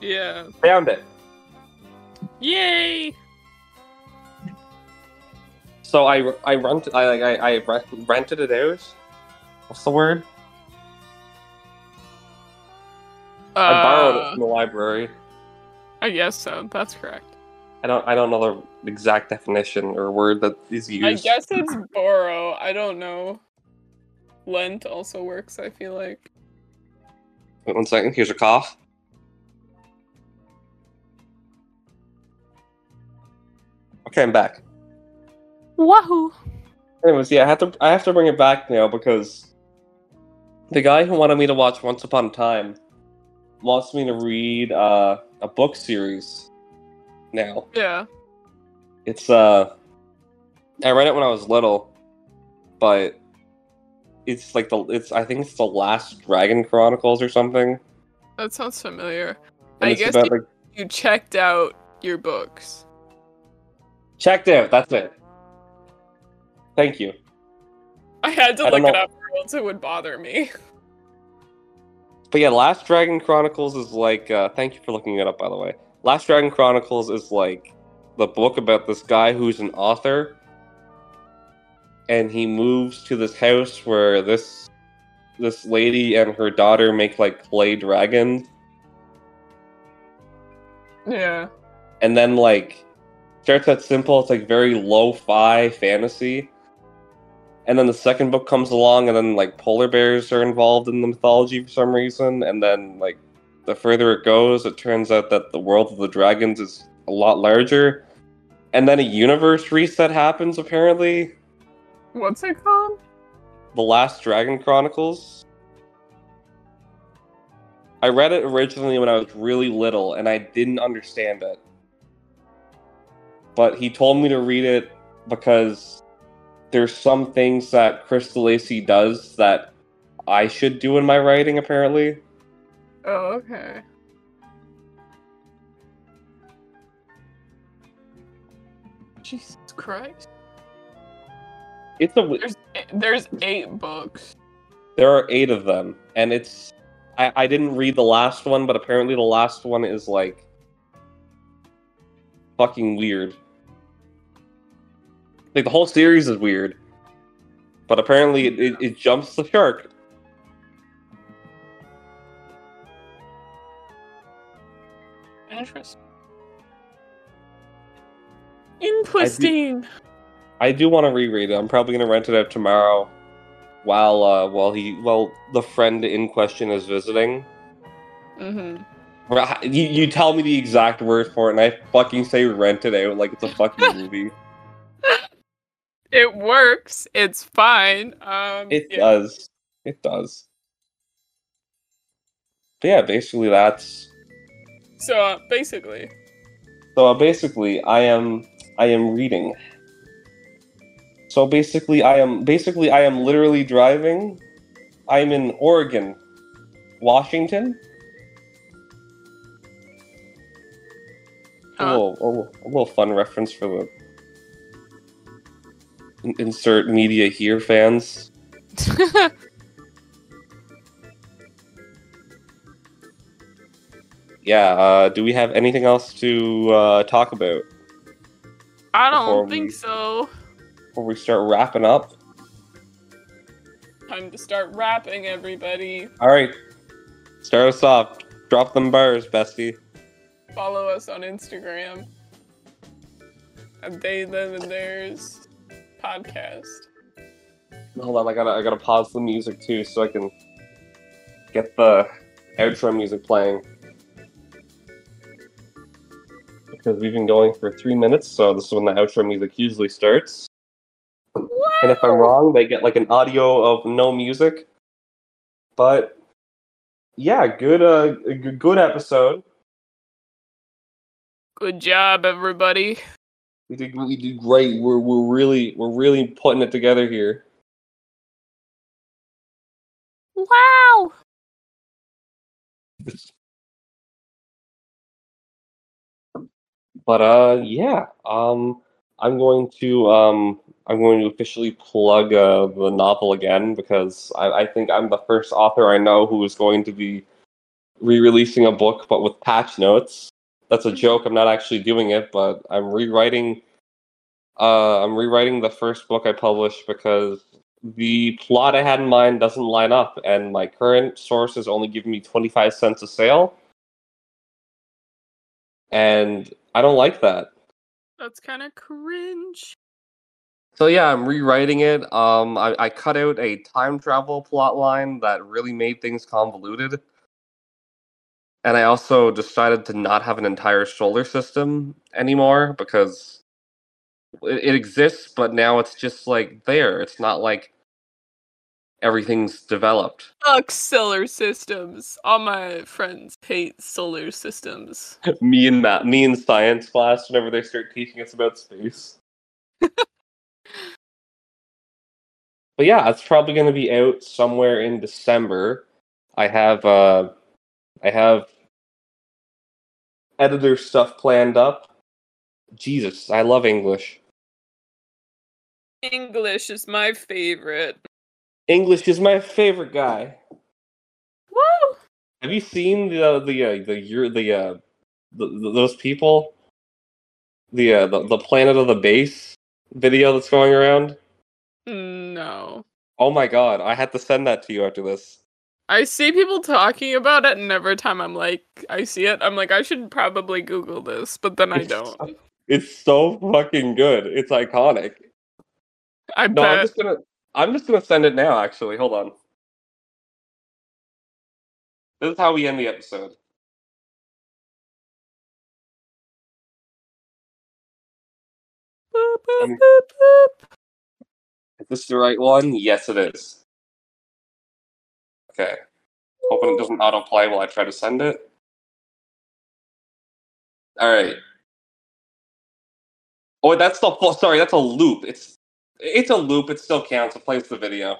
Yeah. Found it. Yay! So I I rented I like I, I rented it out. What's the word? I borrowed it Uh, from the library. I guess so. That's correct. I don't I don't know the exact definition or word that is used. I guess it's borrow. I don't know. Lent also works, I feel like. Wait one second. Here's a cough. Okay, I'm back. Wahoo! Anyways, yeah, I have to I have to bring it back now because the guy who wanted me to watch Once Upon a Time wants me to read uh, a book series now. Yeah. It's uh I read it when I was little, but it's like the it's I think it's the last Dragon Chronicles or something. That sounds familiar. And I guess about you- like You checked out your books. checked out, that's it. Thank you. I had to I look it up or else it would bother me. But yeah, Last Dragon Chronicles is like uh thank you for looking it up by the way. Last Dragon Chronicles is like the book about this guy who's an author and he moves to this house where this this lady and her daughter make like clay dragons Yeah. and then like starts out simple it's like very lo-fi fantasy and then the second book comes along and then like polar bears are involved in the mythology for some reason and then like the further it goes it turns out that the world of the dragons is a lot larger and then a universe reset happens apparently What's it called? the last dragon chronicles I read it originally when I was really little and I didn't understand it. But he told me to read it because there's some things that Chris d'Lacey does that I should do in my writing, apparently. Oh, okay. Jesus Christ. It's a There's there's eight books. there are eight of them, and it's I, I didn't read the last one, but apparently the last one is like fucking weird. Like the whole series is weird, but apparently it, it, it jumps the shark. Interesting. Interesting. I do want to reread it. I'm probably gonna rent it out tomorrow, while uh, while he while the friend in question is visiting. Mm-hmm. You, you tell me the exact word for it, and I fucking say rent it out like it's a fucking movie. It works. It's fine. Um, It yeah. does. It does. But yeah, basically that's So uh, basically, so. Uh, basically, I am I am reading. So basically, I am basically I am literally driving. I'm in Oregon, Washington. Huh? a little, a little fun reference for the insert media here fans. Yeah. Uh, do we have anything else to uh, talk about I don't we- think so. before we start wrapping up? Time to start rapping, everybody. All right. Start us off. Drop them bars, bestie. Follow us on Instagram. At they, them, and theirs podcast. Hold on, I gotta I gotta pause the music too so I can get the outro music playing. Because we've been going for three minutes, so this is when the outro music usually starts. And if I'm wrong, they get like an audio of no music. But yeah, good uh good episode. Good job, everybody. We did we did great. We're we're really we're really putting it together here. Wow. But uh, yeah. Um, I'm going to um, I'm going to officially plug uh, the novel again because I, I think I'm the first author I know who is going to be re-releasing a book, but with patch notes. That's a joke. I'm not actually doing it, but I'm rewriting. Uh, I'm rewriting the first book I published because the plot I had in mind doesn't line up, and my current sources only give me 25 cents a sale, and I don't like that. That's kind of cringe. So yeah, I'm rewriting it. Um, I, I cut out a time travel plot line that really made things convoluted, and I also decided to not have an entire solar system anymore because it, it exists, but now it's just like there. It's not like everything's developed. Fuck solar systems. All my friends hate solar systems. me and Matt, me and science class, whenever they start teaching us about space. but yeah, it's probably going to be out somewhere in December. I have uh, I have editor stuff planned up. Jesus, I love English. English is my favorite. English is my favorite guy. Woo! Have you seen the the uh, the your the uh the, the, those people? The uh the, the planet of the Bass video that's going around? No. Oh my god, I had to send that to you after this. I see people talking about it, and every time I'm like, I see it, I'm like, I should probably Google this, but then I don't. It's so fucking good. It's iconic. I No, I'm just gonna I'm just gonna send it now actually. Hold on. This is how we end the episode. Boop, boop, Um, boop, boop. Is this the right one? Yes it is. Okay. Hoping it doesn't autoplay while I try to send it. All right. Oh, that's the full. Sorry, that's a loop. It's it's a loop. It still counts. It plays the video.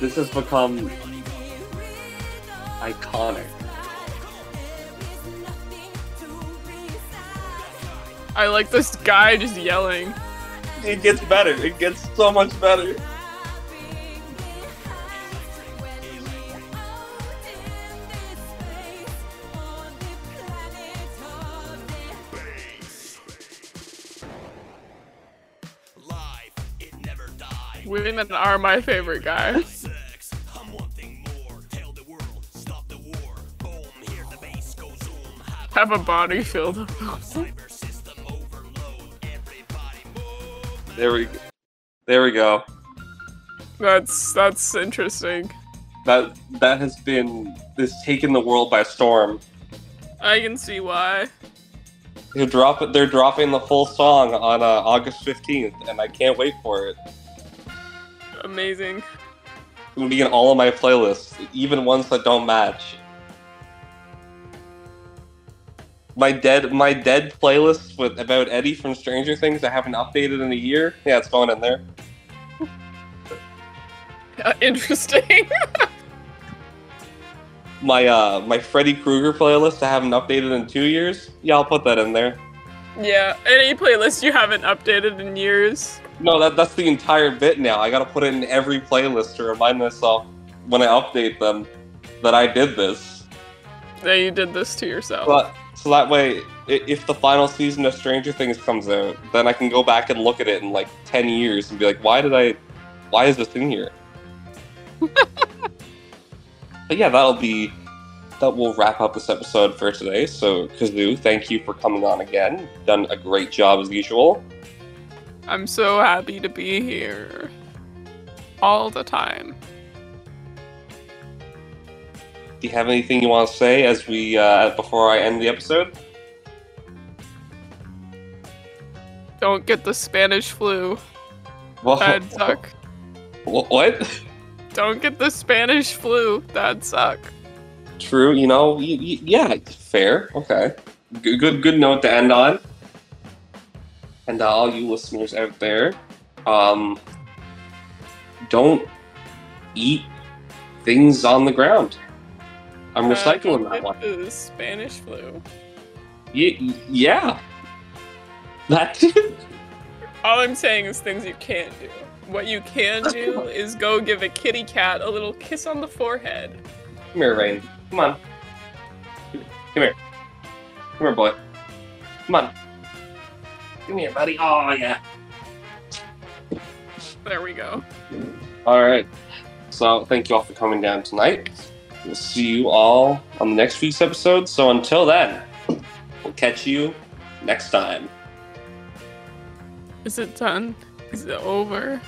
This has become iconic. I like this guy just yelling. It gets better. It gets so much better. Hear are my favorite zoom. Have a body filled up. cyber system overload. Everybody move. There we, there we go. That's that's interesting. That that has been this taken the world by storm. I can see why. They're drop They're dropping the full song on uh, August fifteenth, and I can't wait for it. Amazing. It will be in all of my playlists, even ones that don't match. My dead, my dead playlist with about Eddie from Stranger Things. I haven't updated in a year. Yeah, it's going in there. Uh, interesting. My uh, my Freddy Krueger playlist. I haven't updated in two years. Yeah, I'll put that in there. Yeah. Any playlist you haven't updated in years. No, that that's the entire bit now. I gotta put it in every playlist to remind myself when I update them that I did this. That you did this to yourself. But so that way, if the final season of Stranger Things comes out, then I can go back and look at it in like ten years and be like, why did I? Why is this in here? but yeah, that'll be that will wrap up this episode for today. So Kazoo, thank you for coming on again. Done a great job as usual. I'm so happy to be here. All the time. Do you have anything you want to say as we uh, before I end the episode? Don't get the Spanish flu. Well, That'd suck. What? Don't get the Spanish flu. That'd suck. True. You know. Y- y- yeah. Fair. Okay. Good. Good. Good note to end on. And uh, all you listeners out there, um, don't eat things on the ground. I'm Uh, recycling that one. The Spanish flu. Y- yeah. That. All I'm saying is things you can't do. What you can do is go give a kitty cat a little kiss on the forehead. Come here, Rain. Come on. Come here. Come here, boy. Come on. Come here, buddy. Oh, yeah. There we go. All right. So, thank you all for coming down tonight. We'll see you all on the next week's episode. So, until then, we'll catch you next time. Is it done? Is it over?